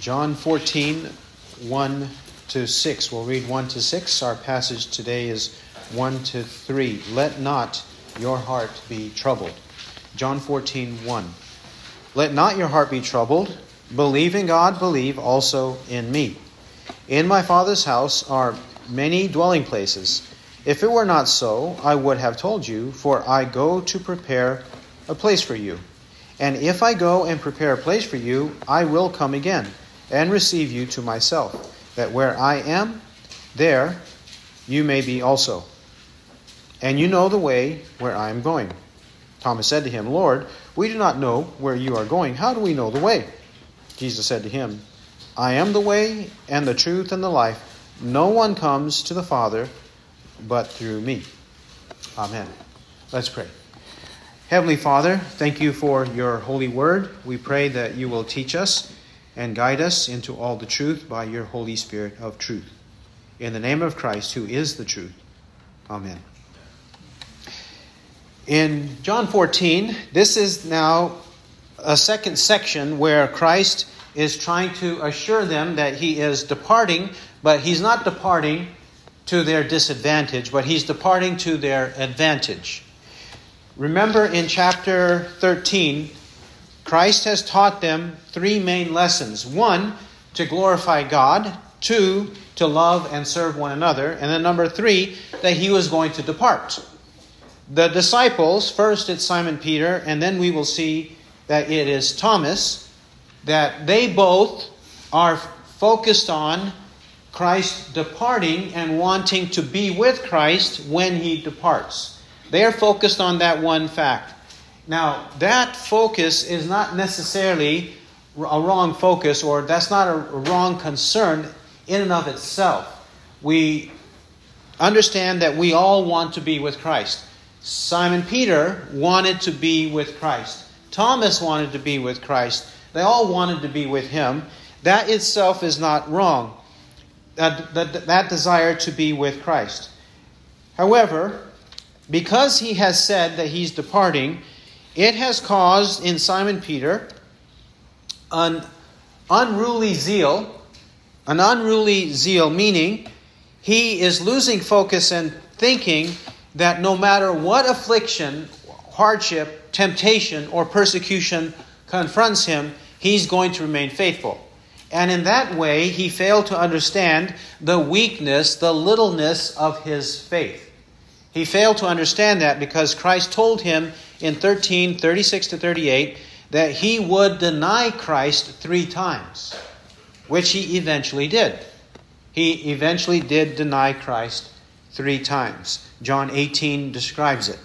John 14, 1 to 6. We'll read 1 to 6. Our passage today is 1 to 3. Let not your heart be troubled. John 14, 1. Let not your heart be troubled. Believe in God, believe also in me. In my Father's house are many dwelling places. If it were not so, I would have told you, for I go to prepare a place for you. And if I go and prepare a place for you, I will come again and receive you to myself, that where I am, there you may be also. And you know the way where I am going. Thomas said to him, Lord, we do not know where you are going. How do we know the way? Jesus said to him, I am the way and the truth and the life. No one comes to the Father but through me. Amen. Let's pray. Heavenly Father, thank you for your holy word. We pray that you will teach us and guide us into all the truth by your Holy Spirit of truth. In the name of Christ, who is the truth. Amen. In John 14, this is now a second section where Christ is trying to assure them that he is departing, but he's not departing to their disadvantage, but he's departing to their advantage. Remember in chapter 13, Christ has taught them three main lessons. One, to glorify God. Two, to love and serve one another. And then number three, that he was going to depart. The disciples, first it's Simon Peter, and then we will see that it is Thomas, that they both are focused on Christ departing and wanting to be with Christ when he departs. They are focused on that one fact. Now, that focus is not necessarily a wrong focus, or that's not a wrong concern in and of itself. We understand that we all want to be with Christ. Simon Peter wanted to be with Christ. Thomas wanted to be with Christ. They all wanted to be with him. That itself is not wrong. That, that, that desire to be with Christ. However, because he has said that he's departing, it has caused in Simon Peter an unruly zeal, an unruly zeal, meaning he is losing focus and thinking that no matter what affliction, hardship, temptation, or persecution confronts him, he's going to remain faithful. And in that way, he failed to understand the weakness, the littleness of his faith. He failed to understand that because Christ told him in 13 36 to 38 that he would deny Christ three times, which he eventually did. He eventually did deny Christ three times. John 18 describes it.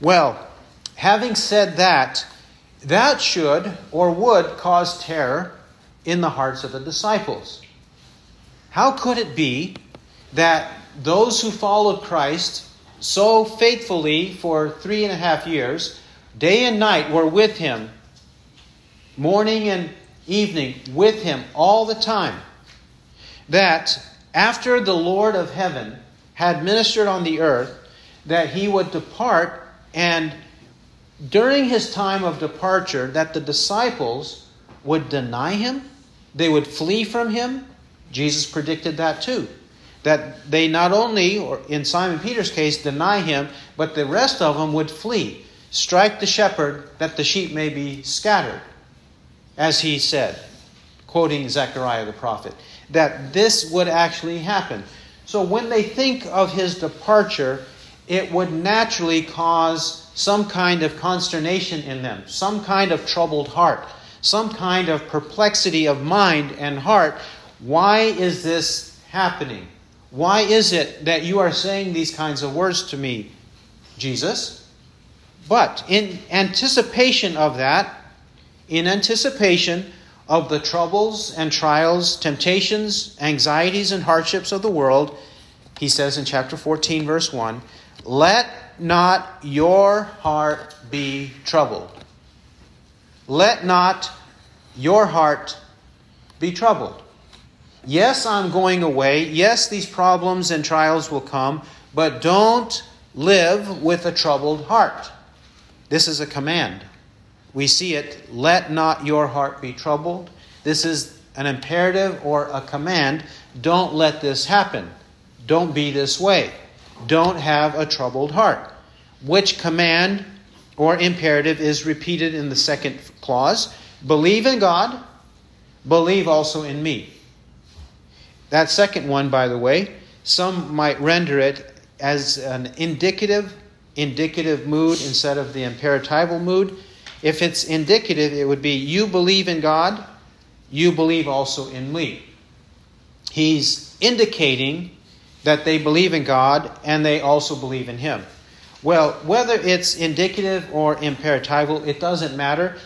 Well, having said that, that should or would cause terror in the hearts of the disciples. How could it be that those who followed Christ so faithfully for three and a half years, day and night were with him, morning and evening with him all the time, that after the Lord of heaven had ministered on the earth, that he would depart and during his time of departure that the disciples would deny him, they would flee from him. Jesus predicted that too that they not only, or in Simon Peter's case, deny him, but the rest of them would flee. Strike the shepherd that the sheep may be scattered, as he said, quoting Zechariah the prophet, that this would actually happen. So when they think of his departure, it would naturally cause some kind of consternation in them, some kind of troubled heart, some kind of perplexity of mind and heart. Why is this happening? Why is it that you are saying these kinds of words to me, Jesus? But in anticipation of that, in anticipation of the troubles and trials, temptations, anxieties, and hardships of the world, he says in chapter 14, verse 1 Let not your heart be troubled. Let not your heart be troubled. Yes, I'm going away. Yes, these problems and trials will come, but don't live with a troubled heart. This is a command. We see it let not your heart be troubled. This is an imperative or a command, don't let this happen. Don't be this way. Don't have a troubled heart. Which command or imperative is repeated in the second clause? Believe in God, believe also in me. That second one, by the way, some might render it as an indicative indicative mood instead of the imperatival mood. If it's indicative, it would be you believe in God, you believe also in me. He's indicating that they believe in God and they also believe in Him. Well, whether it's indicative or imperatival, it doesn't matter.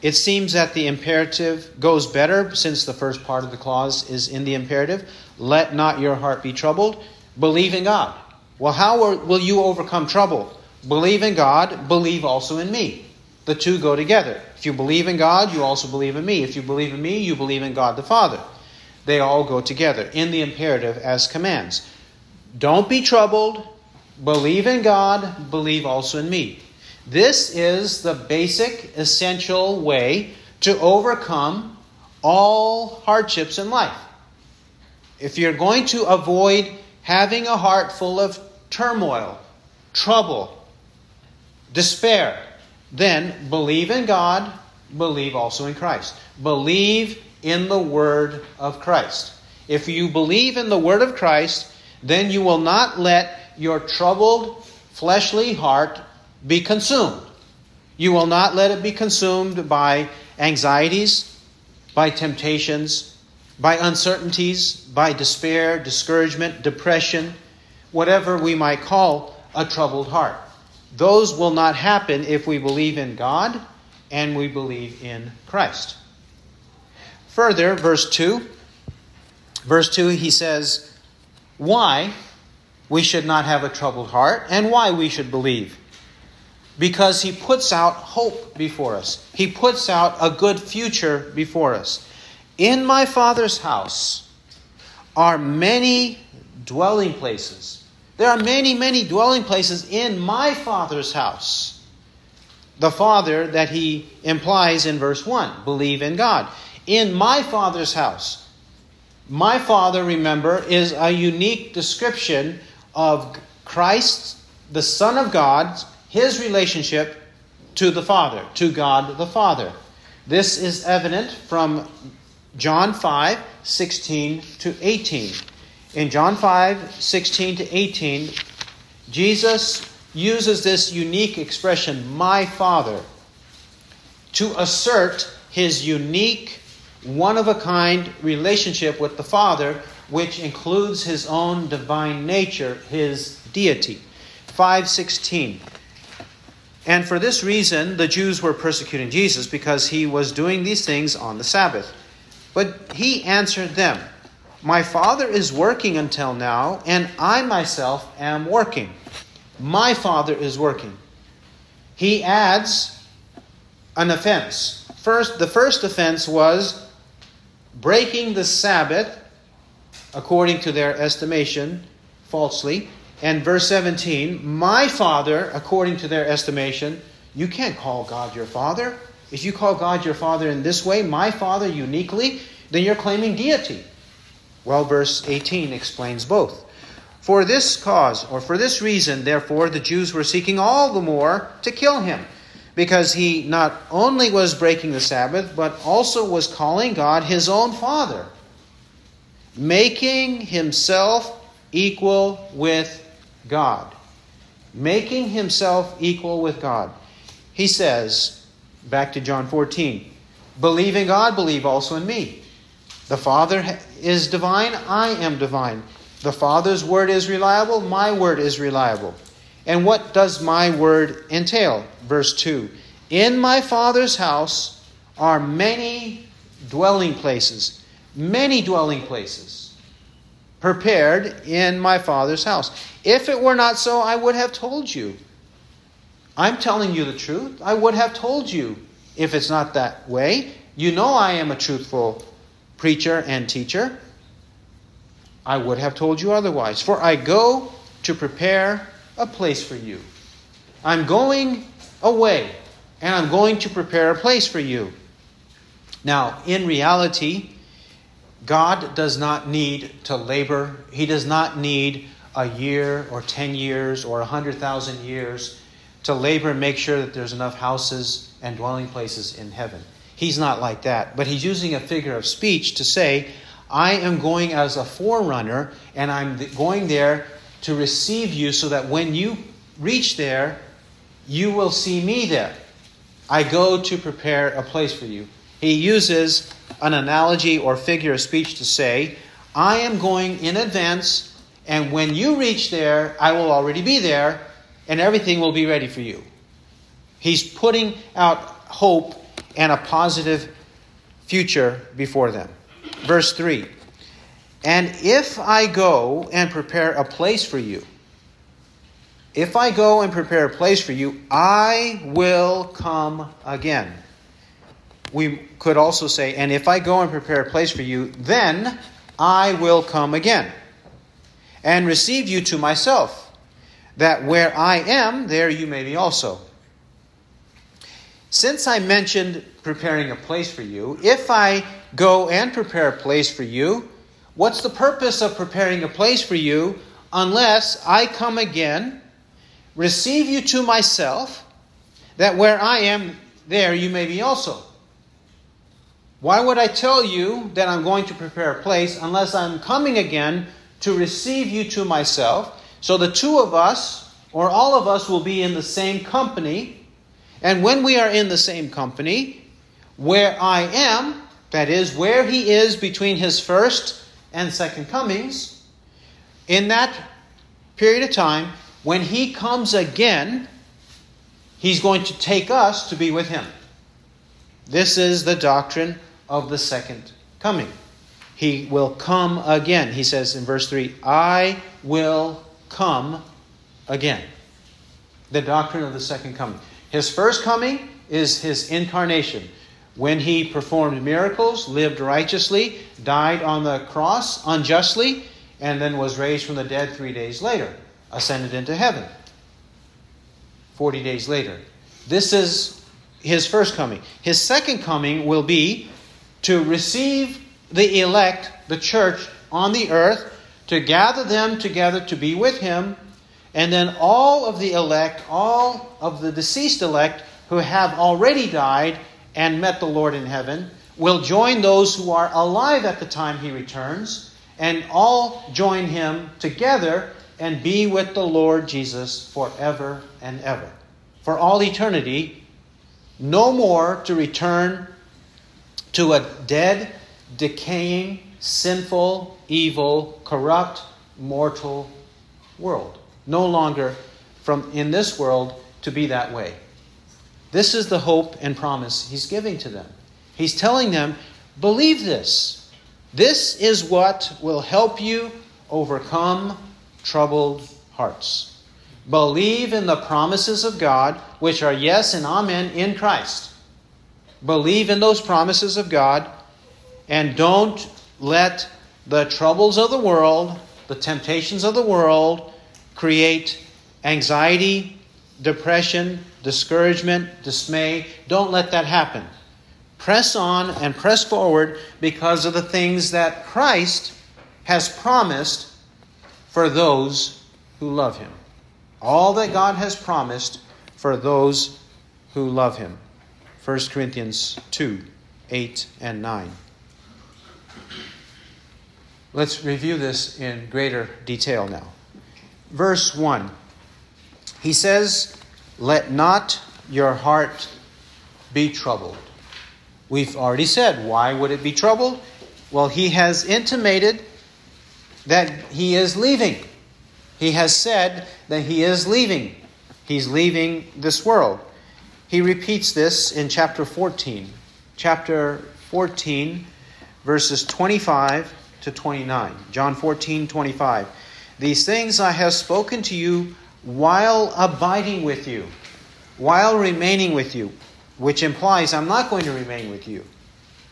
It seems that the imperative goes better since the first part of the clause is in the imperative. Let not your heart be troubled. Believe in God. Well, how will you overcome trouble? Believe in God, believe also in me. The two go together. If you believe in God, you also believe in me. If you believe in me, you believe in God the Father. They all go together in the imperative as commands. Don't be troubled. Believe in God, believe also in me. This is the basic, essential way to overcome all hardships in life. If you're going to avoid having a heart full of turmoil, trouble, despair, then believe in God, believe also in Christ. Believe in the Word of Christ. If you believe in the Word of Christ, then you will not let your troubled fleshly heart be consumed. You will not let it be consumed by anxieties, by temptations, by uncertainties, by despair, discouragement, depression, whatever we might call a troubled heart. Those will not happen if we believe in God and we believe in Christ. Further, verse 2. Verse 2, he says, Why we should not have a troubled heart and why we should believe. Because he puts out hope before us, he puts out a good future before us. In my Father's house are many dwelling places. There are many, many dwelling places in my Father's house. The Father that he implies in verse 1 believe in God. In my Father's house. My Father, remember, is a unique description of Christ, the Son of God, his relationship to the Father, to God the Father. This is evident from John 5, 16 to 18. In John 5, 16 to 18, Jesus uses this unique expression, my Father, to assert his unique, one of a kind relationship with the Father, which includes his own divine nature, his deity. 516. And for this reason, the Jews were persecuting Jesus because he was doing these things on the Sabbath. But he answered them, My Father is working until now, and I myself am working. My Father is working. He adds an offense. First, the first offense was breaking the Sabbath, according to their estimation, falsely. And verse 17, my Father, according to their estimation, you can't call God your Father. If you call God your Father in this way, my Father uniquely, then you're claiming deity. Well, verse 18 explains both. For this cause, or for this reason, therefore, the Jews were seeking all the more to kill him, because he not only was breaking the Sabbath, but also was calling God his own Father, making himself equal with God. Making himself equal with God. He says, Back to John 14. Believe in God, believe also in me. The Father is divine, I am divine. The Father's word is reliable, my word is reliable. And what does my word entail? Verse 2 In my Father's house are many dwelling places. Many dwelling places prepared in my Father's house. If it were not so, I would have told you. I'm telling you the truth. I would have told you if it's not that way. You know I am a truthful preacher and teacher. I would have told you otherwise. For I go to prepare a place for you. I'm going away, and I'm going to prepare a place for you. Now, in reality, God does not need to labor. He does not need a year or 10 years or a 100,000 years to labor and make sure that there's enough houses and dwelling places in heaven. He's not like that. But he's using a figure of speech to say, I am going as a forerunner and I'm going there to receive you so that when you reach there, you will see me there. I go to prepare a place for you. He uses an analogy or figure of speech to say, I am going in advance, and when you reach there, I will already be there, and everything will be ready for you. He's putting out hope and a positive future before them. Verse 3 And if I go and prepare a place for you, if I go and prepare a place for you, I will come again. We could also say, And if I go and prepare a place for you, then I will come again and receive you to myself, that where I am, there you may be also. Since I mentioned preparing a place for you, if I go and prepare a place for you, what's the purpose of preparing a place for you unless I come again, receive you to myself, that where I am, there you may be also? Why would I tell you that I'm going to prepare a place unless I'm coming again to receive you to myself? So the two of us, or all of us, will be in the same company. And when we are in the same company, where I am, that is, where he is between his first and second comings, in that period of time, when he comes again, he's going to take us to be with him. This is the doctrine of the second coming. He will come again. He says in verse 3 I will come again. The doctrine of the second coming. His first coming is his incarnation when he performed miracles, lived righteously, died on the cross unjustly, and then was raised from the dead three days later, ascended into heaven 40 days later. This is his first coming. His second coming will be to receive the elect, the church, on the earth, to gather them together to be with him, and then all of the elect, all of the deceased elect who have already died and met the Lord in heaven will join those who are alive at the time he returns, and all join him together and be with the Lord Jesus forever and ever. For all eternity, no more to return to a dead, decaying, sinful, evil, corrupt, mortal world. No longer from in this world to be that way. This is the hope and promise he's giving to them. He's telling them, believe this. This is what will help you overcome troubled hearts. Believe in the promises of God, which are yes and amen in Christ. Believe in those promises of God, and don't let the troubles of the world, the temptations of the world, create anxiety, depression, discouragement, dismay. Don't let that happen. Press on and press forward because of the things that Christ has promised for those who love Him. All that God has promised for those who love Him. 1 Corinthians 2 8 and 9. Let's review this in greater detail now. Verse 1. He says, let not your heart be troubled. We've already said, why would it be troubled? Well, he has intimated that he is leaving. He has said that he is leaving. He's leaving this world. He repeats this in chapter 14. Chapter 14, verses 25 to 29. John 14, 25. These things I have spoken to you while abiding with you, while remaining with you, which implies I'm not going to remain with you.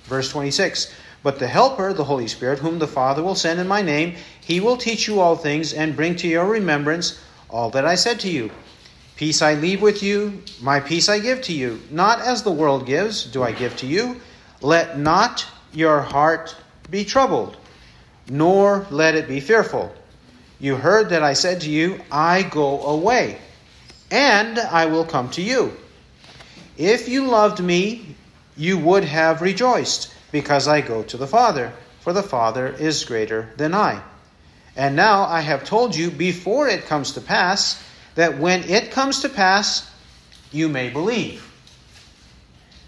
Verse 26 But the Helper, the Holy Spirit, whom the Father will send in my name, he will teach you all things and bring to your remembrance all that I said to you. Peace I leave with you, my peace I give to you. Not as the world gives, do I give to you. Let not your heart be troubled, nor let it be fearful. You heard that I said to you, I go away, and I will come to you. If you loved me, you would have rejoiced, because I go to the Father, for the Father is greater than I. And now I have told you before it comes to pass, that when it comes to pass, you may believe.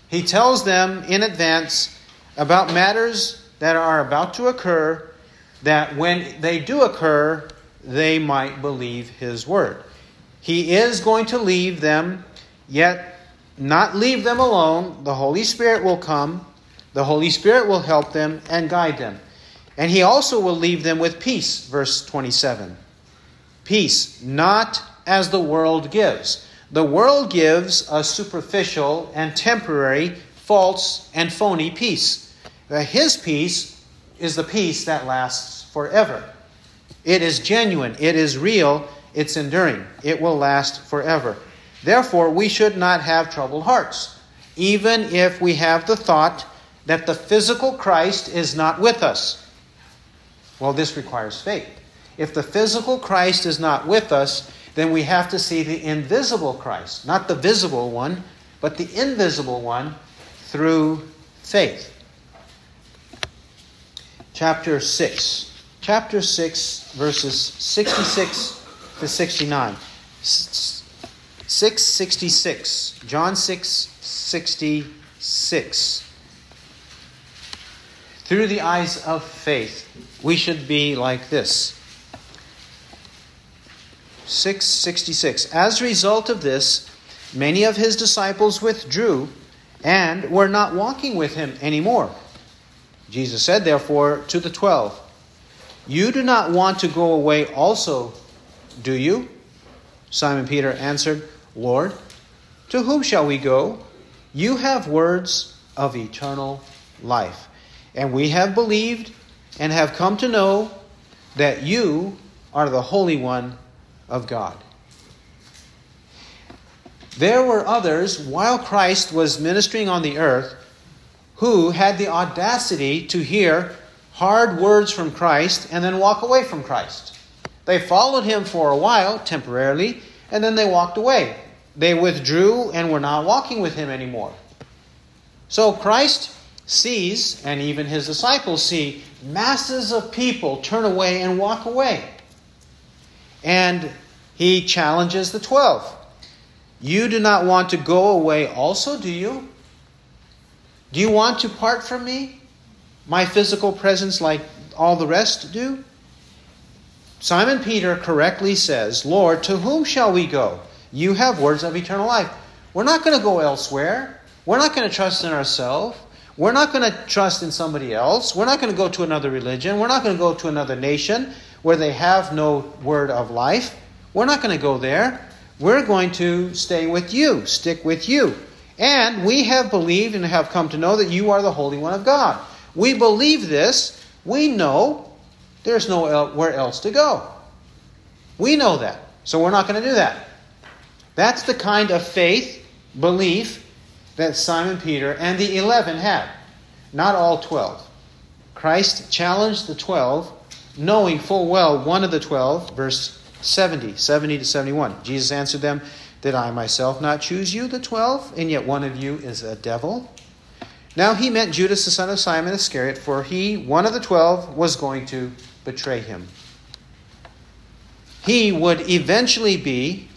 He tells them in advance about matters that are about to occur, that when they do occur, they might believe his word. He is going to leave them, yet not leave them alone. The Holy Spirit will come, the Holy Spirit will help them and guide them. And he also will leave them with peace, verse 27. Peace, not as the world gives. The world gives a superficial and temporary, false and phony peace. His peace is the peace that lasts forever. It is genuine, it is real, it's enduring, it will last forever. Therefore, we should not have troubled hearts, even if we have the thought that the physical Christ is not with us. Well, this requires faith. If the physical Christ is not with us, then we have to see the invisible Christ, not the visible one, but the invisible one through faith. Chapter 6. Chapter 6, verses 66 to 69. 666. John 6, 66. Through the eyes of faith, we should be like this. 666. As a result of this, many of his disciples withdrew and were not walking with him anymore. Jesus said, therefore, to the twelve, You do not want to go away also, do you? Simon Peter answered, Lord, to whom shall we go? You have words of eternal life. And we have believed and have come to know that you are the Holy One of God. There were others, while Christ was ministering on the earth, who had the audacity to hear hard words from Christ and then walk away from Christ. They followed him for a while, temporarily, and then they walked away. They withdrew and were not walking with him anymore. So Christ sees, and even his disciples see, masses of people turn away and walk away. And he challenges the twelve. You do not want to go away also, do you? Do you want to part from me? My physical presence, like all the rest do? Simon Peter correctly says, Lord, to whom shall we go? You have words of eternal life. We're not going to go elsewhere. We're not going to trust in ourselves. We're not going to trust in somebody else. We're not going to go to another religion. We're not going to go to another nation where they have no word of life. We're not going to go there. We're going to stay with you, stick with you. And we have believed and have come to know that you are the Holy One of God. We believe this. We know there's nowhere else to go. We know that. So we're not going to do that. That's the kind of faith, belief, that Simon Peter and the eleven had. Not all twelve. Christ challenged the twelve, knowing full well one of the twelve, verse 70, 70 to 71. Jesus answered them, Did I myself not choose you, the twelve, and yet one of you is a devil? Now he meant Judas the son of Simon Iscariot, for he, one of the twelve, was going to betray him. He would eventually be,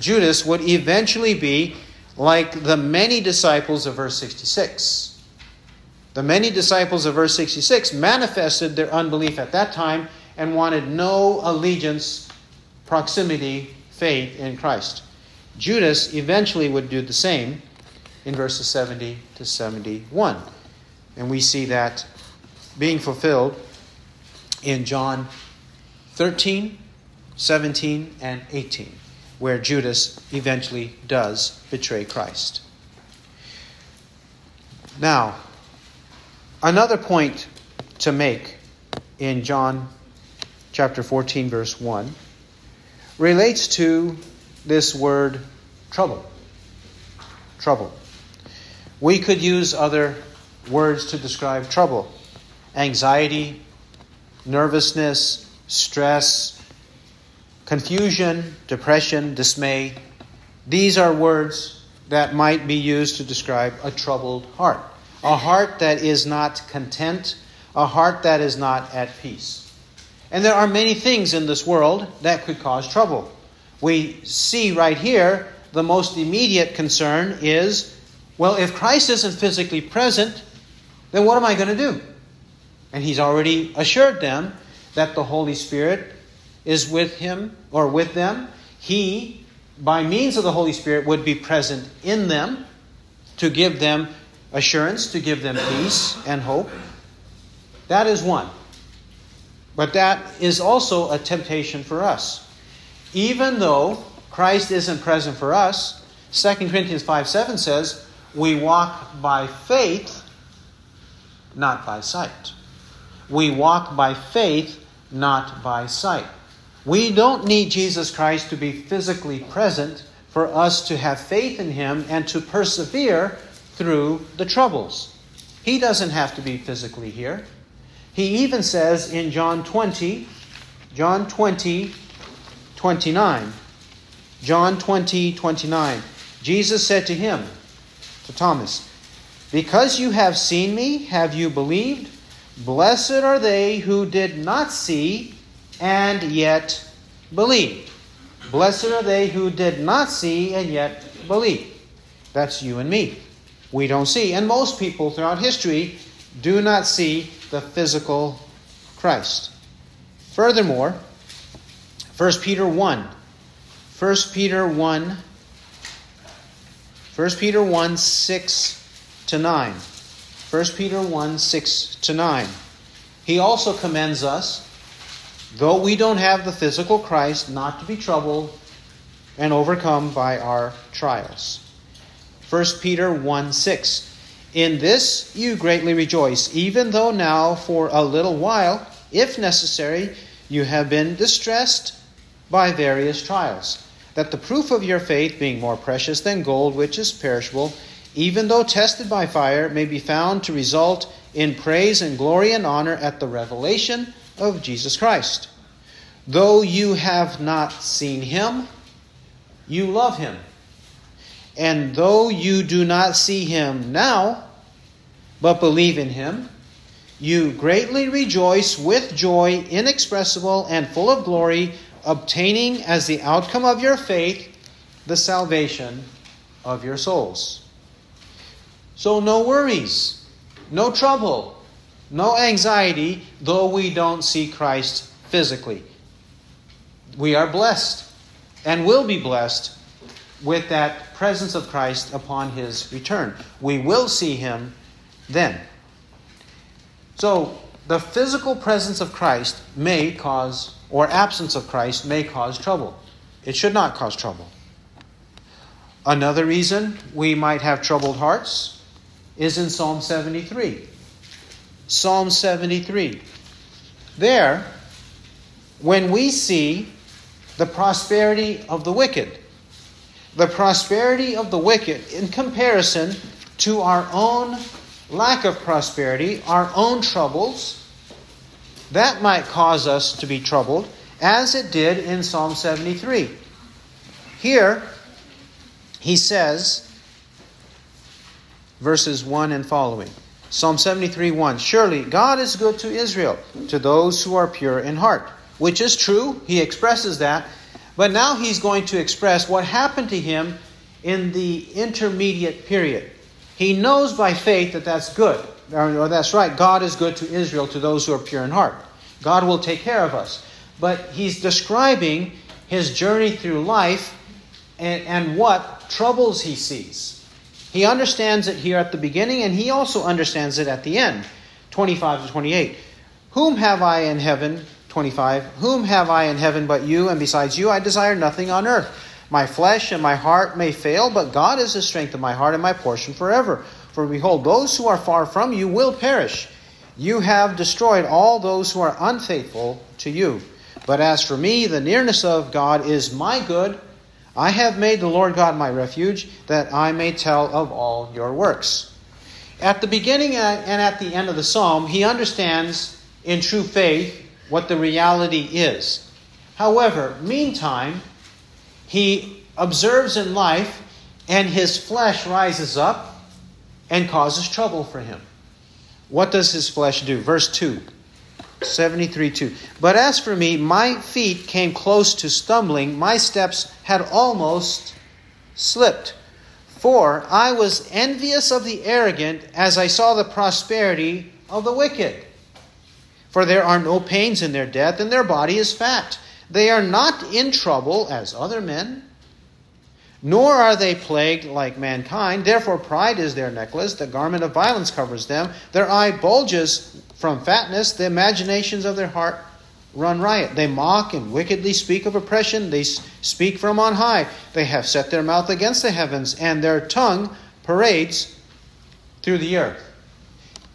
Judas would eventually be like the many disciples of verse 66. The many disciples of verse 66 manifested their unbelief at that time and wanted no allegiance, proximity, faith in Christ. Judas eventually would do the same in verses 70 to 71. And we see that being fulfilled in John 13, 17, and 18 where Judas eventually does betray Christ. Now, another point to make in John chapter 14, verse 1, relates to this word trouble. Trouble. We could use other words to describe trouble. anxiety, nervousness, stress, confusion, depression, dismay. These are words that might be used to describe a troubled heart. A heart that is not content, a heart that is not at peace. And there are many things in this world that could cause trouble. We see right here the most immediate concern is well, if Christ isn't physically present, then what am I going to do? And he's already assured them that the Holy Spirit is with him or with them. He, by means of the Holy Spirit, would be present in them to give them assurance, to give them peace and hope. That is one. But that is also a temptation for us. Even though Christ isn't present for us, 2 Corinthians 5 7 says, we walk by faith, not by sight. We walk by faith, not by sight. We don't need Jesus Christ to be physically present for us to have faith in Him and to persevere through the troubles. He doesn't have to be physically here. He even says in John 20, John 20, 29. John 20, 29. Jesus said to him, to Thomas, Because you have seen me, have you believed? Blessed are they who did not see and yet believed. Blessed are they who did not see and yet believe. That's you and me. We don't see. And most people throughout history do not see the physical Christ. Furthermore, 1 Peter 1. 1 Peter 1 1 Peter 1 6 to 9. 1 Peter 1 6 to 9. He also commends us, though we don't have the physical Christ, not to be troubled and overcome by our trials. 1 Peter 1 6. In this you greatly rejoice, even though now for a little while, if necessary, you have been distressed by various trials that the proof of your faith, being more precious than gold, which is perishable, even though tested by fire, may be found to result in praise and glory and honor at the revelation of Jesus Christ. Though you have not seen him, you love him. And though you do not see him now, but believe in him, you greatly rejoice with joy inexpressible and full of glory obtaining as the outcome of your faith the salvation of your souls. So, no worries, no trouble, no anxiety, though we don't see Christ physically. We are blessed and will be blessed with that presence of Christ upon his return. We will see him then. So, the physical presence of Christ may cause or absence of Christ may cause trouble. It should not cause trouble. Another reason we might have troubled hearts is in Psalm 73. Psalm 73. There, when we see the prosperity of the wicked, the prosperity of the wicked in comparison to our own lack of prosperity, our own troubles, that might cause us to be troubled, as it did in Psalm 73. Here, he says, verses 1 and following. Psalm 73 1 Surely God is good to Israel, to those who are pure in heart. Which is true, he expresses that. But now he's going to express what happened to him in the intermediate period. He knows by faith that that's good. Or that's right, God is good to Israel, to those who are pure in heart. God will take care of us. But he's describing his journey through life and, and what troubles he sees. He understands it here at the beginning, and he also understands it at the end. 25 to 28. Whom have I in heaven? 25. Whom have I in heaven but you, and besides you I desire nothing on earth. My flesh and my heart may fail, but God is the strength of my heart and my portion forever. For behold, those who are far from you will perish. You have destroyed all those who are unfaithful to you. But as for me, the nearness of God is my good. I have made the Lord God my refuge, that I may tell of all your works. At the beginning and at the end of the psalm, he understands in true faith what the reality is. However, meantime, he observes in life and his flesh rises up and causes trouble for him. What does his flesh do? Verse 2. 73 2. But as for me, my feet came close to stumbling, my steps had almost slipped. For I was envious of the arrogant as I saw the prosperity of the wicked. For there are no pains in their death, and their body is fat. They are not in trouble as other men, nor are they plagued like mankind. Therefore, pride is their necklace, the garment of violence covers them. Their eye bulges from fatness, the imaginations of their heart run riot. They mock and wickedly speak of oppression. They speak from on high. They have set their mouth against the heavens, and their tongue parades through the earth.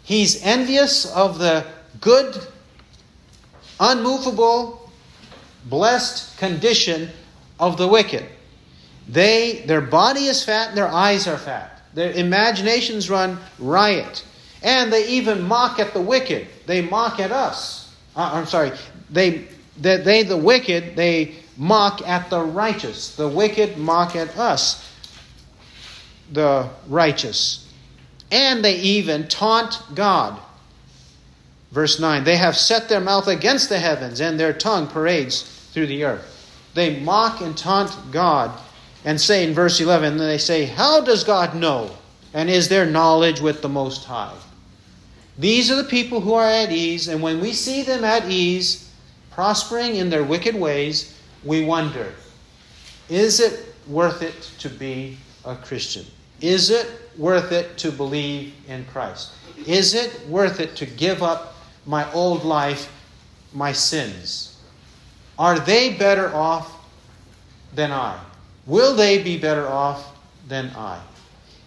He's envious of the good, unmovable, blessed condition of the wicked. They, their body is fat and their eyes are fat. Their imaginations run riot. And they even mock at the wicked. They mock at us. Uh, I'm sorry. They, they, they, the wicked, they mock at the righteous. The wicked mock at us, the righteous. And they even taunt God. Verse 9 They have set their mouth against the heavens, and their tongue parades through the earth. They mock and taunt God and say in verse 11, they say, How does God know? And is there knowledge with the Most High? These are the people who are at ease, and when we see them at ease, prospering in their wicked ways, we wonder is it worth it to be a Christian? Is it worth it to believe in Christ? Is it worth it to give up my old life, my sins? Are they better off than I? Will they be better off than I?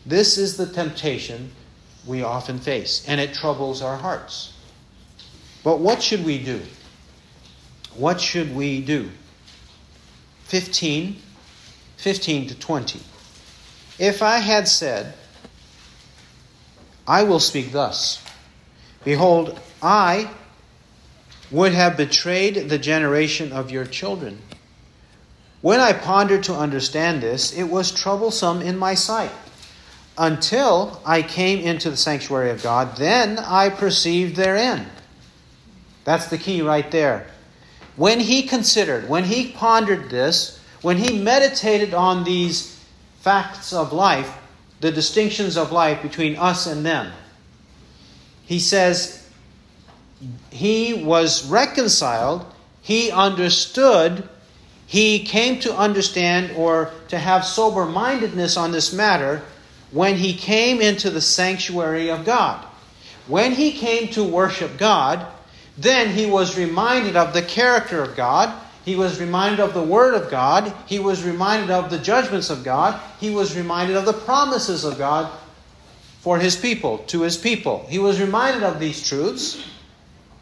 This is the temptation we often face, and it troubles our hearts. But what should we do? What should we do? 15, 15 to 20. If I had said, I will speak thus, behold, I would have betrayed the generation of your children. When I pondered to understand this, it was troublesome in my sight. Until I came into the sanctuary of God, then I perceived therein. That's the key right there. When he considered, when he pondered this, when he meditated on these facts of life, the distinctions of life between us and them, he says he was reconciled, he understood he came to understand or to have sober mindedness on this matter when he came into the sanctuary of God. When he came to worship God, then he was reminded of the character of God. He was reminded of the Word of God. He was reminded of the judgments of God. He was reminded of the promises of God for his people, to his people. He was reminded of these truths.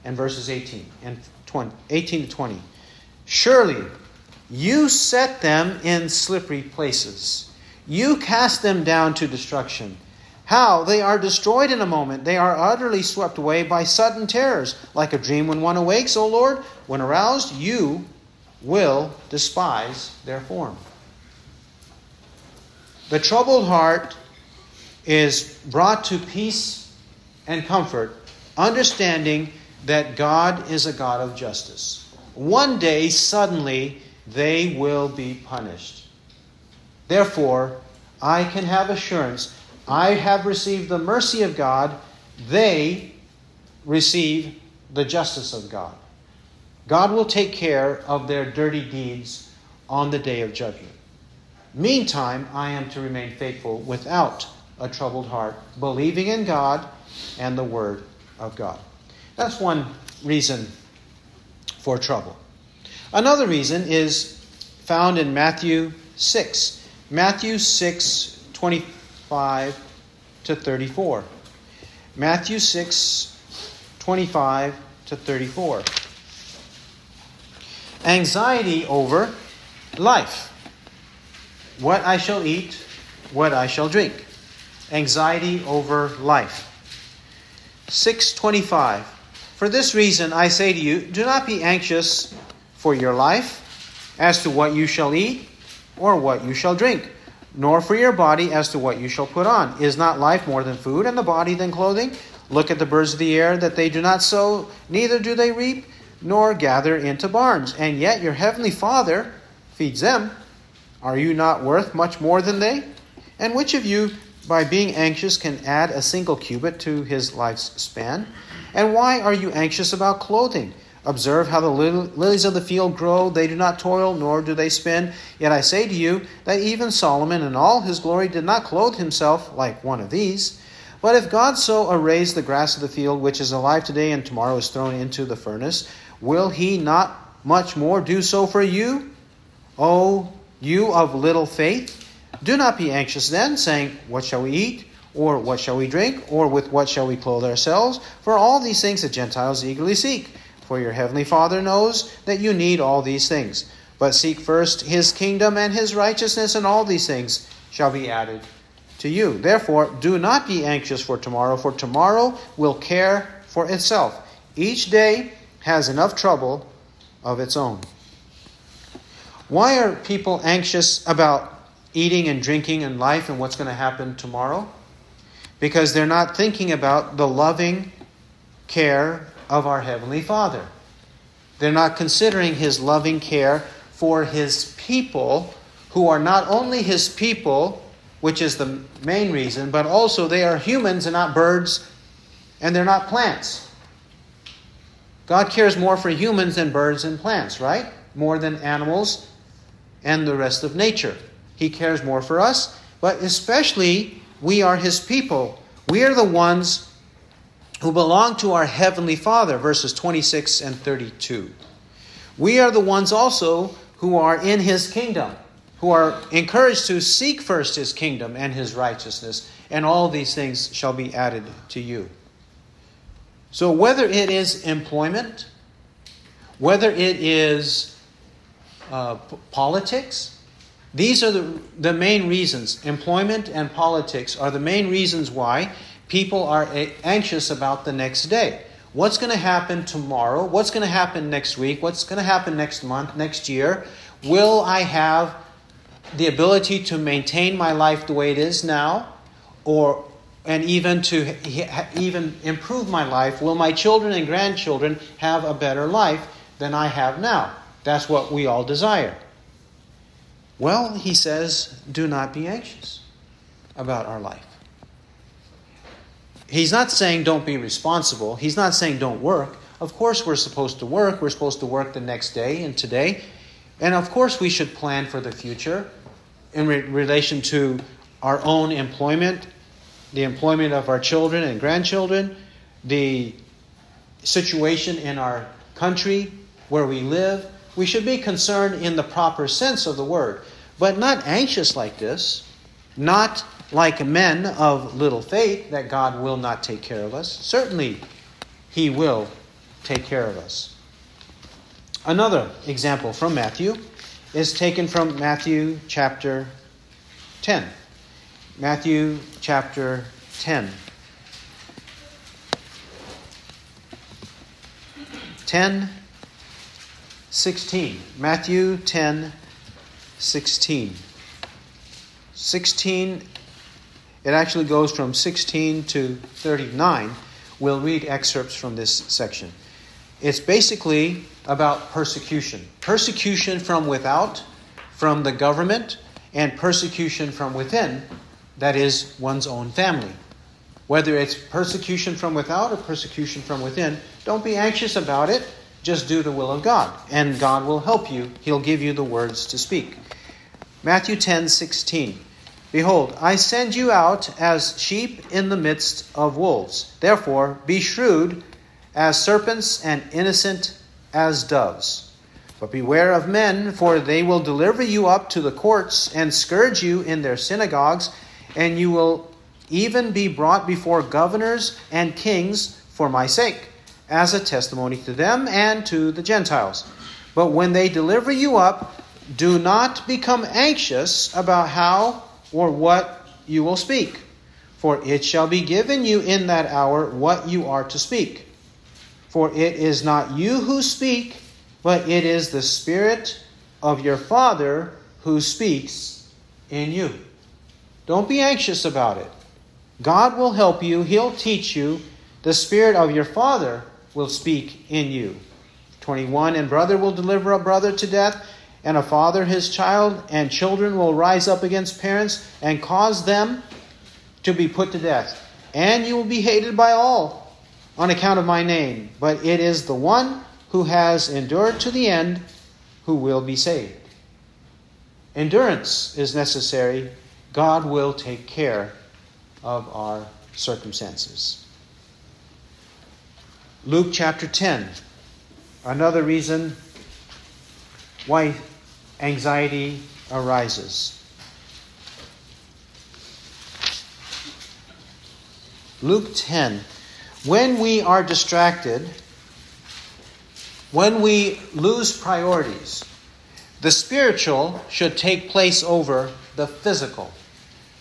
And verses 18 and 20, 18 to 20. Surely you set them in slippery places. You cast them down to destruction. How? They are destroyed in a moment. They are utterly swept away by sudden terrors. Like a dream when one awakes, O Lord, when aroused, you will despise their form. The troubled heart is brought to peace and comfort, understanding that God is a God of justice. One day, suddenly, they will be punished. Therefore, I can have assurance I have received the mercy of God, they receive the justice of God. God will take care of their dirty deeds on the day of judgment. Meantime, I am to remain faithful without a troubled heart, believing in God and the Word of God. That's one reason for trouble. Another reason is found in Matthew 6. Matthew 6, 25 to 34. Matthew 6, 25 to 34. Anxiety over life. What I shall eat, what I shall drink. anxiety over life. 625. For this reason I say to you, do not be anxious for your life as to what you shall eat or what you shall drink, nor for your body as to what you shall put on. Is not life more than food, and the body than clothing? Look at the birds of the air, that they do not sow, neither do they reap, nor gather into barns, and yet your heavenly Father feeds them. Are you not worth much more than they? And which of you, by being anxious, can add a single cubit to his life's span? And why are you anxious about clothing? Observe how the lilies of the field grow. They do not toil, nor do they spin. Yet I say to you that even Solomon in all his glory did not clothe himself like one of these. But if God so arrays the grass of the field, which is alive today and tomorrow is thrown into the furnace, will he not much more do so for you? O you of little faith? Do not be anxious then, saying, What shall we eat? Or what shall we drink? Or with what shall we clothe ourselves? For all these things the Gentiles eagerly seek. For your heavenly Father knows that you need all these things. But seek first his kingdom and his righteousness, and all these things shall be added to you. Therefore, do not be anxious for tomorrow, for tomorrow will care for itself. Each day has enough trouble of its own. Why are people anxious about eating and drinking and life and what's going to happen tomorrow? Because they're not thinking about the loving care of our Heavenly Father. They're not considering His loving care for His people, who are not only His people, which is the main reason, but also they are humans and not birds, and they're not plants. God cares more for humans than birds and plants, right? More than animals and the rest of nature. He cares more for us, but especially we are His people. We are the ones who belong to our Heavenly Father, verses 26 and 32. We are the ones also who are in His kingdom, who are encouraged to seek first His kingdom and His righteousness, and all these things shall be added to you. So, whether it is employment, whether it is uh, politics, these are the, the main reasons. Employment and politics are the main reasons why people are anxious about the next day. What's going to happen tomorrow? What's going to happen next week? What's going to happen next month, next year? Will I have the ability to maintain my life the way it is now or and even to even improve my life? Will my children and grandchildren have a better life than I have now? That's what we all desire. Well, he says, do not be anxious about our life. He's not saying don't be responsible. He's not saying don't work. Of course, we're supposed to work. We're supposed to work the next day and today. And of course, we should plan for the future in re- relation to our own employment, the employment of our children and grandchildren, the situation in our country where we live. We should be concerned in the proper sense of the word, but not anxious like this, not like men of little faith that God will not take care of us. Certainly, He will take care of us. Another example from Matthew is taken from Matthew chapter 10. Matthew chapter 10. 10, 16. Matthew 10, 16. 16 it actually goes from 16 to 39. We'll read excerpts from this section. It's basically about persecution persecution from without, from the government, and persecution from within, that is, one's own family. Whether it's persecution from without or persecution from within, don't be anxious about it. Just do the will of God, and God will help you. He'll give you the words to speak. Matthew 10 16. Behold, I send you out as sheep in the midst of wolves. Therefore, be shrewd as serpents and innocent as doves. But beware of men, for they will deliver you up to the courts and scourge you in their synagogues, and you will even be brought before governors and kings for my sake, as a testimony to them and to the Gentiles. But when they deliver you up, do not become anxious about how or what you will speak. For it shall be given you in that hour what you are to speak. For it is not you who speak, but it is the Spirit of your Father who speaks in you. Don't be anxious about it. God will help you, He'll teach you. The Spirit of your Father will speak in you. 21 And brother will deliver a brother to death, and a father his child, and children will rise up against parents and cause them to be put to death. And you will be hated by all on account of my name. But it is the one who has endured to the end who will be saved. Endurance is necessary. God will take care of our circumstances. Luke chapter 10. Another reason why anxiety arises. Luke 10. When we are distracted, when we lose priorities, the spiritual should take place over the physical.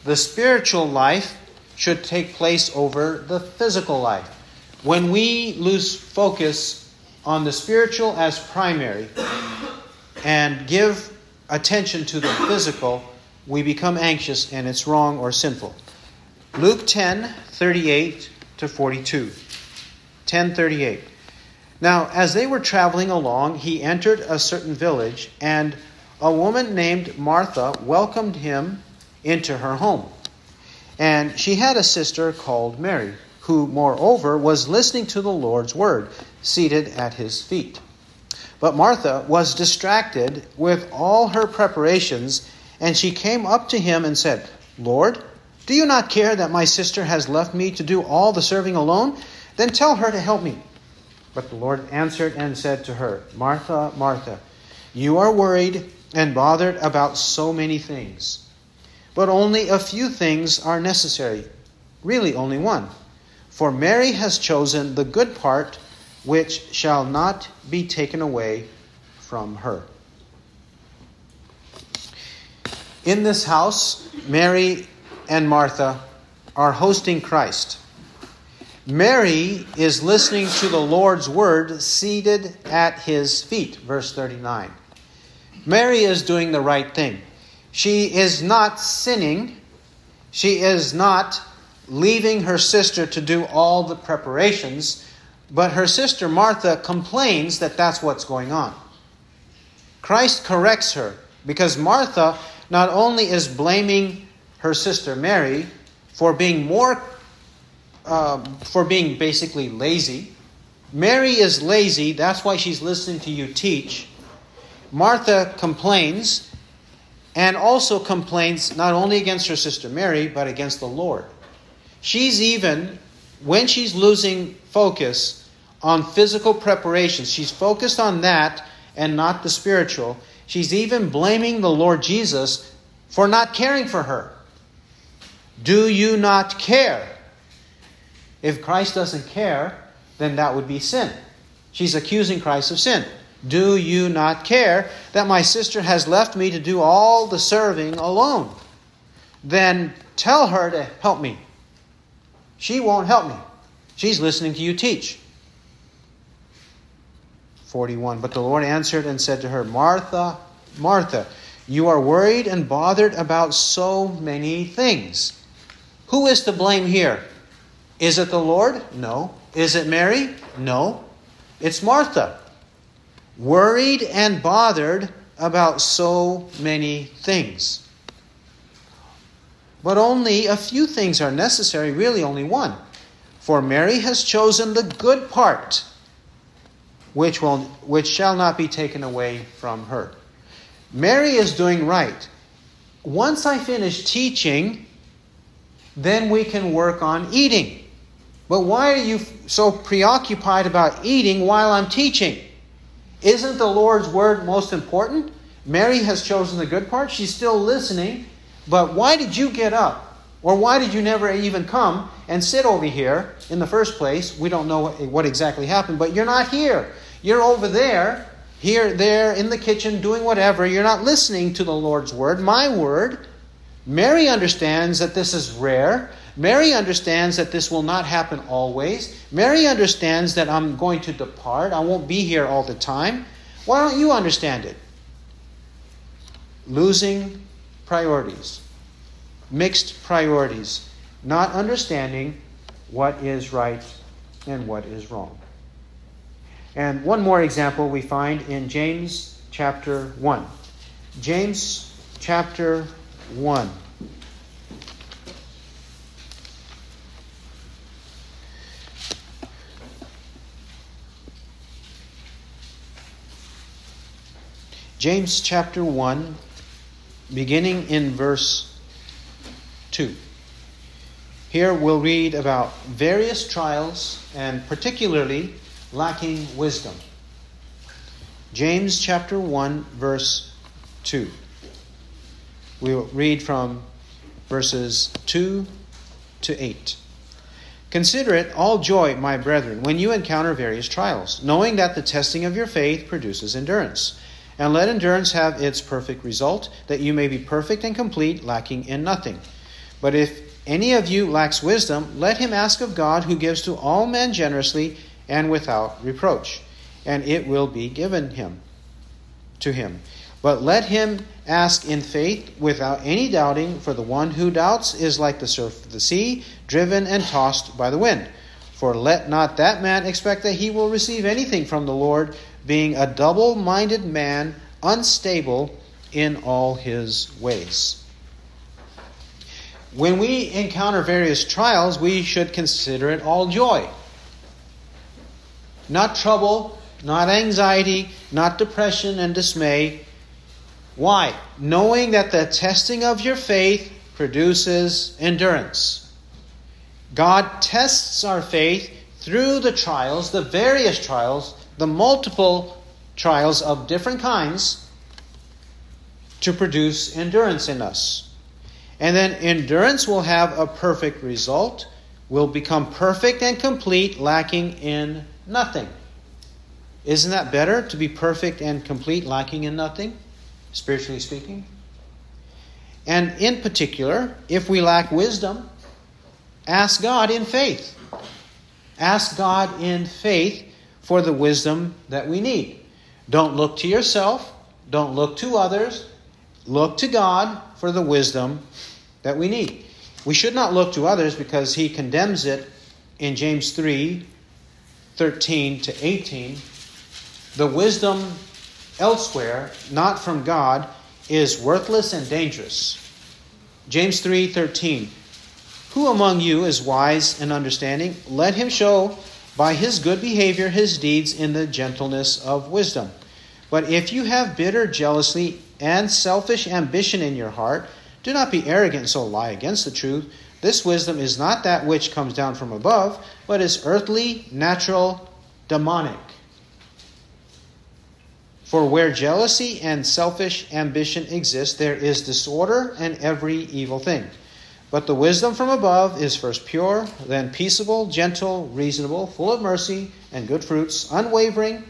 The spiritual life should take place over the physical life. When we lose focus on the spiritual as primary and give attention to the physical, we become anxious and it's wrong or sinful. Luke 10 38 to 42. 1038. Now, as they were traveling along, he entered a certain village, and a woman named Martha welcomed him into her home. And she had a sister called Mary, who, moreover, was listening to the Lord's word, seated at his feet. But Martha was distracted with all her preparations, and she came up to him and said, Lord, do you not care that my sister has left me to do all the serving alone? Then tell her to help me. But the Lord answered and said to her, Martha, Martha, you are worried and bothered about so many things. But only a few things are necessary. Really, only one. For Mary has chosen the good part, which shall not be taken away from her. In this house, Mary and Martha are hosting Christ. Mary is listening to the Lord's word seated at his feet, verse 39. Mary is doing the right thing. She is not sinning. She is not leaving her sister to do all the preparations, but her sister Martha complains that that's what's going on. Christ corrects her because Martha not only is blaming her sister Mary for being more um, for being basically lazy. Mary is lazy, that's why she's listening to you teach. Martha complains and also complains not only against her sister Mary, but against the Lord. She's even, when she's losing focus on physical preparations, she's focused on that and not the spiritual. She's even blaming the Lord Jesus for not caring for her. Do you not care? If Christ doesn't care, then that would be sin. She's accusing Christ of sin. Do you not care that my sister has left me to do all the serving alone? Then tell her to help me. She won't help me. She's listening to you teach. 41. But the Lord answered and said to her, Martha, Martha, you are worried and bothered about so many things. Who is to blame here? Is it the Lord? No. Is it Mary? No. It's Martha. Worried and bothered about so many things. But only a few things are necessary, really, only one. For Mary has chosen the good part, which, will, which shall not be taken away from her. Mary is doing right. Once I finish teaching, then we can work on eating. But why are you so preoccupied about eating while I'm teaching? Isn't the Lord's word most important? Mary has chosen the good part. She's still listening. But why did you get up? Or why did you never even come and sit over here in the first place? We don't know what, exactly happened, but you're not here. You're over there, here, there, in the kitchen, doing whatever. You're not listening to the Lord's word, my word. Mary understands that this is rare. Mary understands that this will not happen always. Mary understands that I'm going to depart. I won't be here all the time. Why don't you understand it? Losing priorities, mixed priorities, not understanding what is right and what is wrong. And one more example we find in James chapter 1. James chapter 1. James chapter 1, beginning in verse 2. Here we'll read about various trials and particularly lacking wisdom. James chapter 1, verse 2. We will read from verses 2 to 8. Consider it all joy, my brethren, when you encounter various trials, knowing that the testing of your faith produces endurance. And let endurance have its perfect result, that you may be perfect and complete, lacking in nothing. But if any of you lacks wisdom, let him ask of God, who gives to all men generously and without reproach, and it will be given him to him. But let him ask in faith without any doubting, for the one who doubts is like the surf of the sea, driven and tossed by the wind. For let not that man expect that he will receive anything from the Lord, being a double minded man, unstable in all his ways. When we encounter various trials, we should consider it all joy. Not trouble, not anxiety, not depression and dismay. Why? Knowing that the testing of your faith produces endurance. God tests our faith through the trials, the various trials, the multiple trials of different kinds, to produce endurance in us. And then endurance will have a perfect result, will become perfect and complete, lacking in nothing. Isn't that better to be perfect and complete, lacking in nothing, spiritually speaking? And in particular, if we lack wisdom, ask God in faith. Ask God in faith for the wisdom that we need. Don't look to yourself, don't look to others, look to God for the wisdom that we need. We should not look to others because he condemns it in James 3 13 to 18, the wisdom elsewhere, not from God, is worthless and dangerous. James 3:13 Who among you is wise and understanding? Let him show by his good behavior his deeds in the gentleness of wisdom. But if you have bitter jealousy and selfish ambition in your heart, do not be arrogant and so lie against the truth. This wisdom is not that which comes down from above, but is earthly, natural, demonic. For where jealousy and selfish ambition exist, there is disorder and every evil thing. But the wisdom from above is first pure, then peaceable, gentle, reasonable, full of mercy and good fruits, unwavering,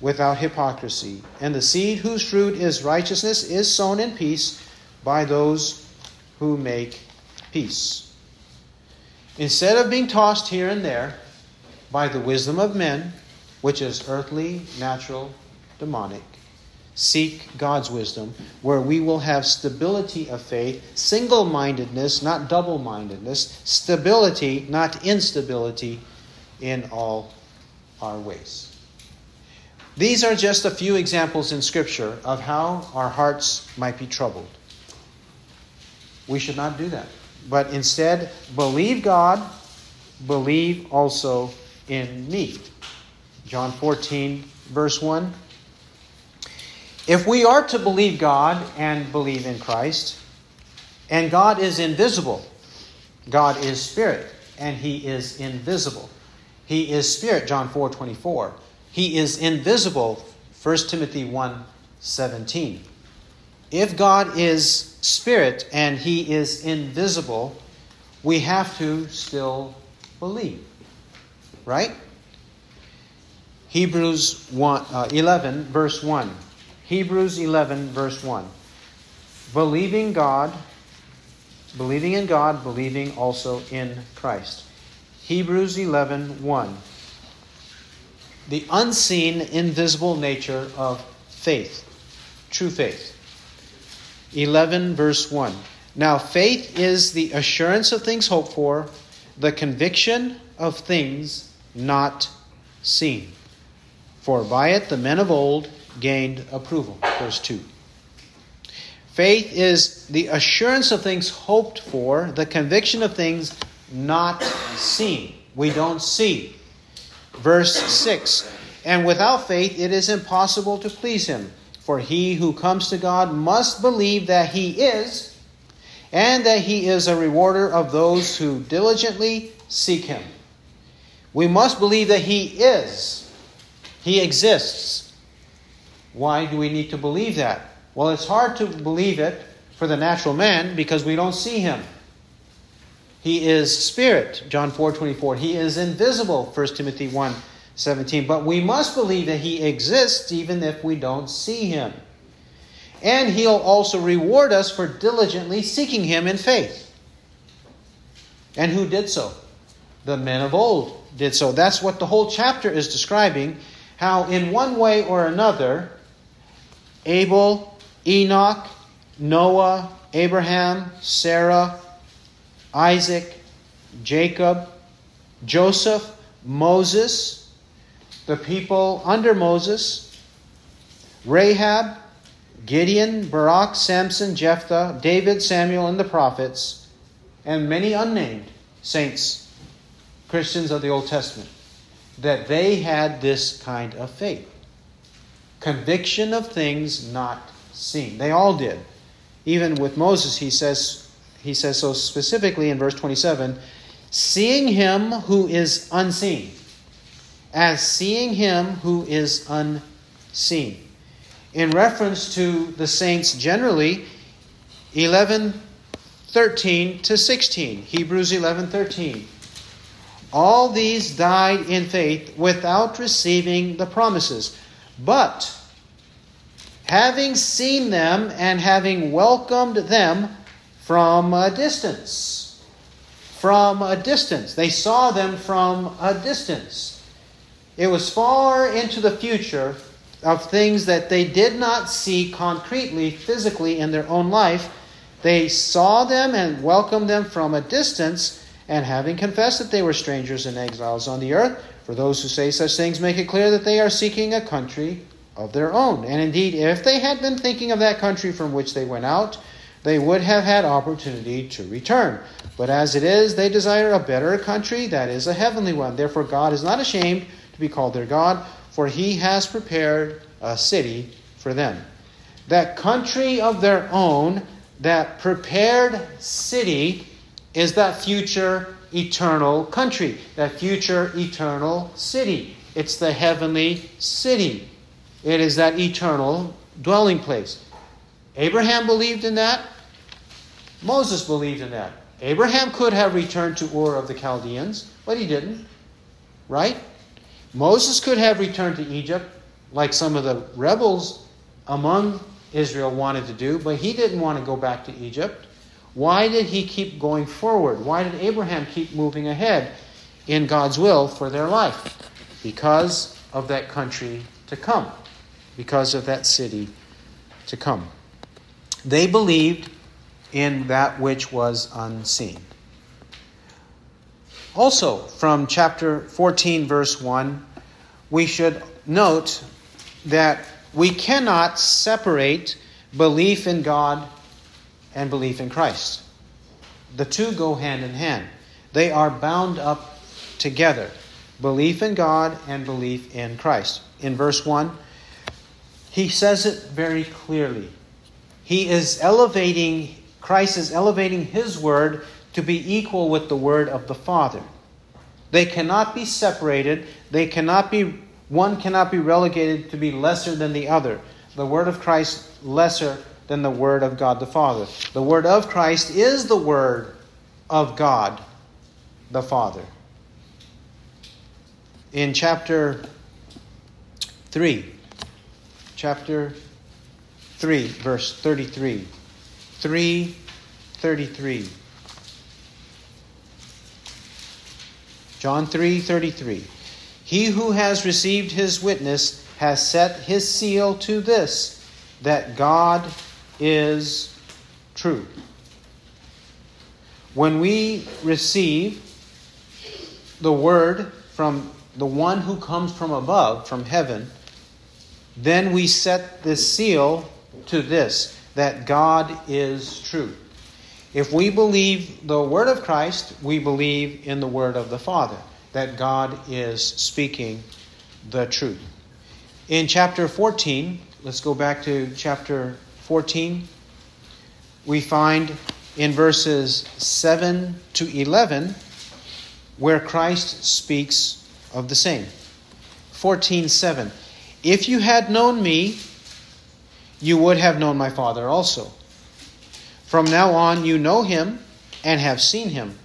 without hypocrisy. And the seed whose fruit is righteousness is sown in peace by those who make peace. Instead of being tossed here and there by the wisdom of men, which is earthly, natural, demonic, seek God's wisdom, where we will have stability of faith, single mindedness, not double mindedness, stability, not instability in all our ways. These are just a few examples in Scripture of how our hearts might be troubled. We should not do that but instead believe God, believe also in me. John 14, verse 1. If we are to believe God and believe in Christ, and God is invisible, God is spirit, and he is invisible. He is spirit, John 4 24. He is invisible, 1 Timothy 1 17. If God is spirit and he is invisible, we have to still believe. Right? Hebrews 1, uh, 11, verse 1. Hebrews 11, verse 1. Believing God, believing in God, believing also in Christ. Hebrews 11 1. The unseen, invisible nature of faith, true faith. 11 verse 1. Now, faith is the assurance of things hoped for, the conviction of things not seen. For by it the men of old gained approval. Verse 2. Faith is the assurance of things hoped for, the conviction of things not seen. We don't see. Verse 6 And without faith it is impossible to please him. For he who comes to God must believe that he is, and that he is a rewarder of those who diligently seek him. We must believe that he is, he exists. Why do we need to believe that? Well, it's hard to believe it for the natural man because we don't see him. He is spirit, John 4 24. He is invisible, 1 Timothy 1 17. But we must believe that he exists even if we don't see him. And he'll also reward us for diligently seeking him in faith. And who did so? The men of old did so. That's what the whole chapter is describing. How, in one way or another, Abel, Enoch, Noah, Abraham, Sarah, Isaac, Jacob, Joseph, Moses, the people under Moses, Rahab, Gideon, Barak, Samson, Jephthah, David, Samuel, and the prophets, and many unnamed saints, Christians of the Old Testament, that they had this kind of faith. Conviction of things not seen. They all did. Even with Moses, he says, he says so specifically in verse 27 seeing him who is unseen, as seeing him who is unseen. In reference to the saints generally, 11 13 to 16. Hebrews 11 13. All these died in faith without receiving the promises. But having seen them and having welcomed them from a distance. From a distance. They saw them from a distance. It was far into the future of things that they did not see concretely, physically in their own life. They saw them and welcomed them from a distance, and having confessed that they were strangers and exiles on the earth, for those who say such things make it clear that they are seeking a country of their own. And indeed, if they had been thinking of that country from which they went out, they would have had opportunity to return. But as it is, they desire a better country, that is, a heavenly one. Therefore, God is not ashamed to be called their God, for he has prepared a city for them. That country of their own, that prepared city, is that future eternal country, that future eternal city. It's the heavenly city. It is that eternal dwelling place. Abraham believed in that. Moses believed in that. Abraham could have returned to Ur of the Chaldeans, but he didn't. Right? Moses could have returned to Egypt, like some of the rebels among Israel wanted to do, but he didn't want to go back to Egypt. Why did he keep going forward? Why did Abraham keep moving ahead in God's will for their life? Because of that country to come because of that city to come. They believed in that which was unseen. Also, from chapter 14, verse 1, we should note that we cannot separate belief in God and belief in Christ. The two go hand in hand, they are bound up together belief in God and belief in Christ. In verse 1, he says it very clearly. He is elevating, Christ is elevating his word to be equal with the word of the Father. They cannot be separated. They cannot be, one cannot be relegated to be lesser than the other. The word of Christ lesser than the Word of God the Father. The Word of Christ is the Word of God the Father. In chapter 3, chapter 3, verse 33. 3:33 John 3:33 He who has received his witness has set his seal to this that God is true. When we receive the word from the one who comes from above, from heaven, then we set the seal to this that God is true. If we believe the word of Christ, we believe in the word of the Father, that God is speaking the truth. In chapter 14, let's go back to chapter 14, we find in verses 7 to 11 where Christ speaks of the same. 14:7 If you had known me, you would have known my Father also. From now on you know him and have seen him.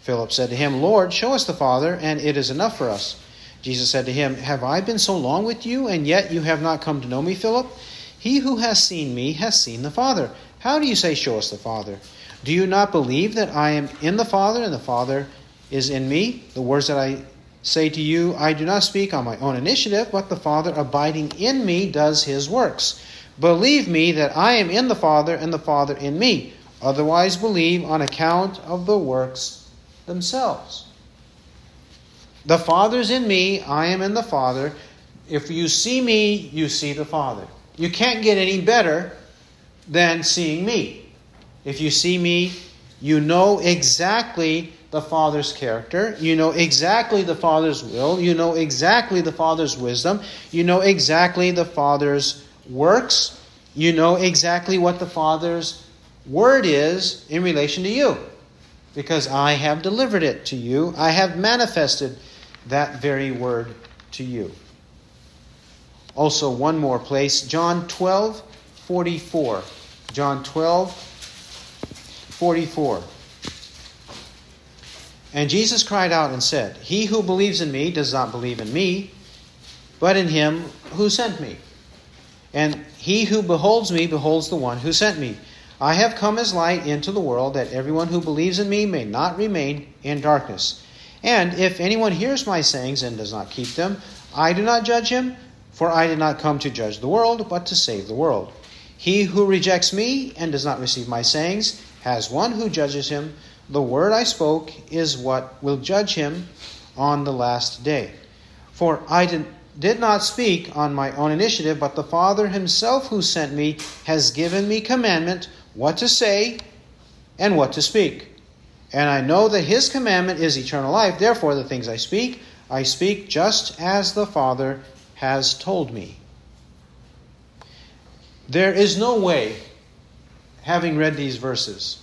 Philip said to him, Lord, show us the Father, and it is enough for us. Jesus said to him, Have I been so long with you, and yet you have not come to know me, Philip? He who has seen me has seen the Father. How do you say, Show us the Father? Do you not believe that I am in the Father, and the Father is in me? The words that I say to you, I do not speak on my own initiative, but the Father abiding in me does his works. Believe me that I am in the Father, and the Father in me. Otherwise, believe on account of the works themselves. The Father's in me, I am in the Father. If you see me, you see the Father. You can't get any better than seeing me. If you see me, you know exactly the Father's character. You know exactly the Father's will. You know exactly the Father's wisdom. You know exactly the Father's works. You know exactly what the Father's word is in relation to you. Because I have delivered it to you, I have manifested that very word to you. Also, one more place, John 12 44. John 12 44. And Jesus cried out and said, He who believes in me does not believe in me, but in him who sent me. And he who beholds me beholds the one who sent me. I have come as light into the world that everyone who believes in me may not remain in darkness. And if anyone hears my sayings and does not keep them, I do not judge him, for I did not come to judge the world, but to save the world. He who rejects me and does not receive my sayings has one who judges him. The word I spoke is what will judge him on the last day. For I did, did not speak on my own initiative, but the Father himself who sent me has given me commandment what to say and what to speak. And I know that his commandment is eternal life. Therefore, the things I speak, I speak just as the Father has told me. There is no way, having read these verses,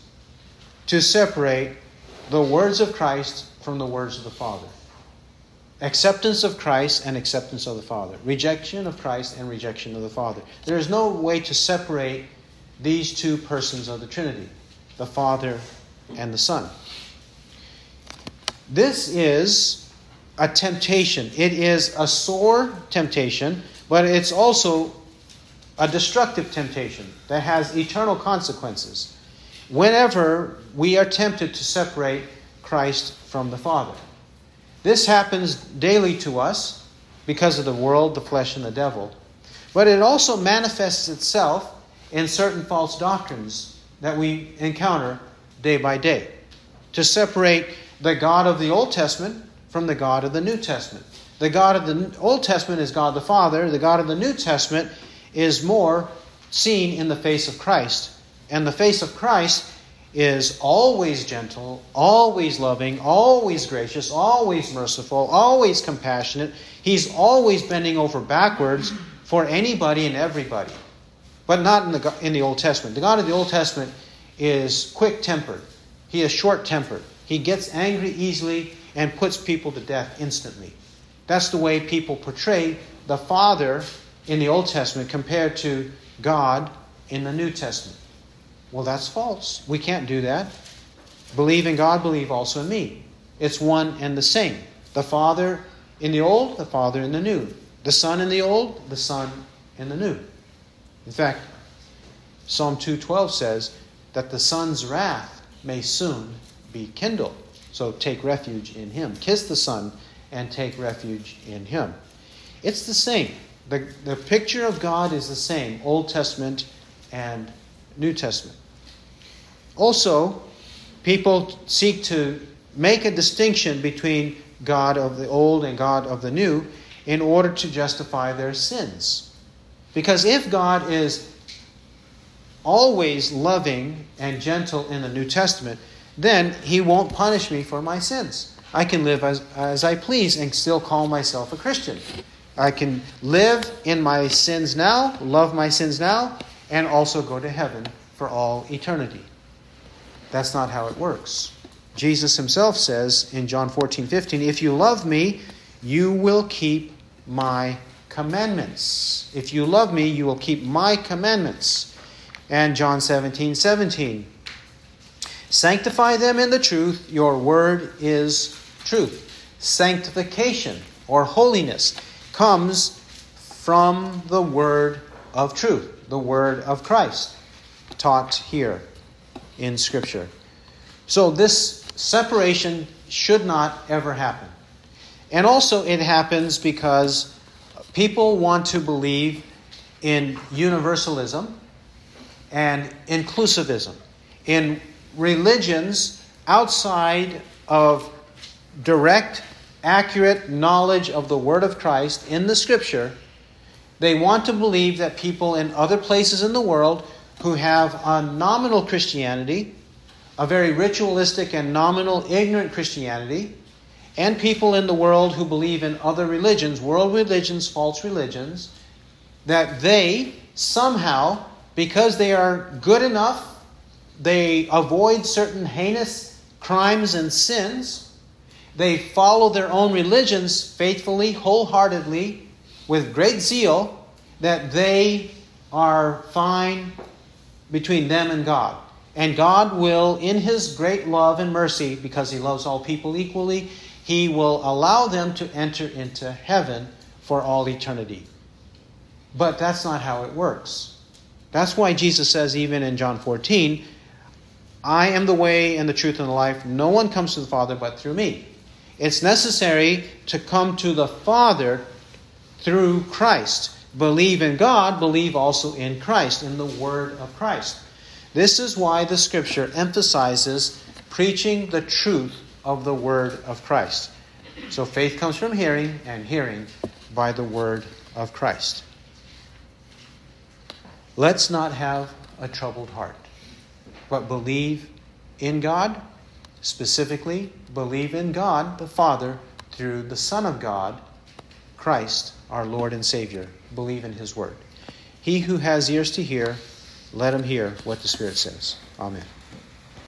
to separate the words of Christ from the words of the Father. Acceptance of Christ and acceptance of the Father. Rejection of Christ and rejection of the Father. There is no way to separate these two persons of the Trinity, the Father and the Son. This is a temptation. It is a sore temptation, but it's also a destructive temptation that has eternal consequences whenever we are tempted to separate Christ from the Father. This happens daily to us because of the world, the flesh, and the devil. But it also manifests itself in certain false doctrines that we encounter day by day. To separate the God of the Old Testament from the God of the New Testament. The God of the Old Testament is God the Father, the God of the New Testament is more seen in the face of Christ. And the face of Christ is always gentle, always loving, always gracious, always merciful, always compassionate. He's always bending over backwards for anybody and everybody. But not in the, in the Old Testament. The God of the Old Testament is quick tempered, he is short tempered. He gets angry easily and puts people to death instantly. That's the way people portray the Father in the Old Testament compared to God in the New Testament. Well, that's false. We can't do that. Believe in God, believe also in me. It's one and the same. The Father in the Old, the Father in the New. The Son in the Old, the Son in the New. In fact, Psalm 2:12 says that the Son's wrath may soon be kindled. So take refuge in him. Kiss the Son and take refuge in him. It's the same. The, the picture of God is the same, Old Testament and New Testament. Also, people seek to make a distinction between God of the old and God of the new in order to justify their sins. Because if God is always loving and gentle in the New Testament, then he won't punish me for my sins. I can live as, as I please and still call myself a Christian. I can live in my sins now, love my sins now, and also go to heaven for all eternity. That's not how it works. Jesus himself says in John 14, 15, If you love me, you will keep my commandments. If you love me, you will keep my commandments. And John 17, 17, Sanctify them in the truth, your word is truth. Sanctification or holiness comes from the word of truth, the word of Christ, taught here in Scripture. So this separation should not ever happen. And also, it happens because people want to believe in universalism and inclusivism, in religions outside of direct, accurate knowledge of the Word of Christ in the Scripture. They want to believe that people in other places in the world who have a nominal Christianity, a very ritualistic and nominal, ignorant Christianity, and people in the world who believe in other religions, world religions, false religions, that they somehow, because they are good enough, they avoid certain heinous crimes and sins, they follow their own religions faithfully, wholeheartedly, with great zeal, that they are fine between them and God. And God will, in His great love and mercy, because He loves all people equally, He will allow them to enter into heaven for all eternity. But that's not how it works. That's why Jesus says, even in John 14, I am the way and the truth and the life. No one comes to the Father but through me. It's necessary to come to the Father through Christ. Believe in God, believe also in Christ, in the Word of Christ. This is why the Scripture emphasizes preaching the truth of the Word of Christ. So faith comes from hearing, and hearing by the Word of Christ. Let's not have a troubled heart, but believe in God, specifically, believe in God the Father through the Son of God, Christ, our Lord and Savior. Believe in His Word. He who has ears to hear, let him hear what the Spirit says. Amen.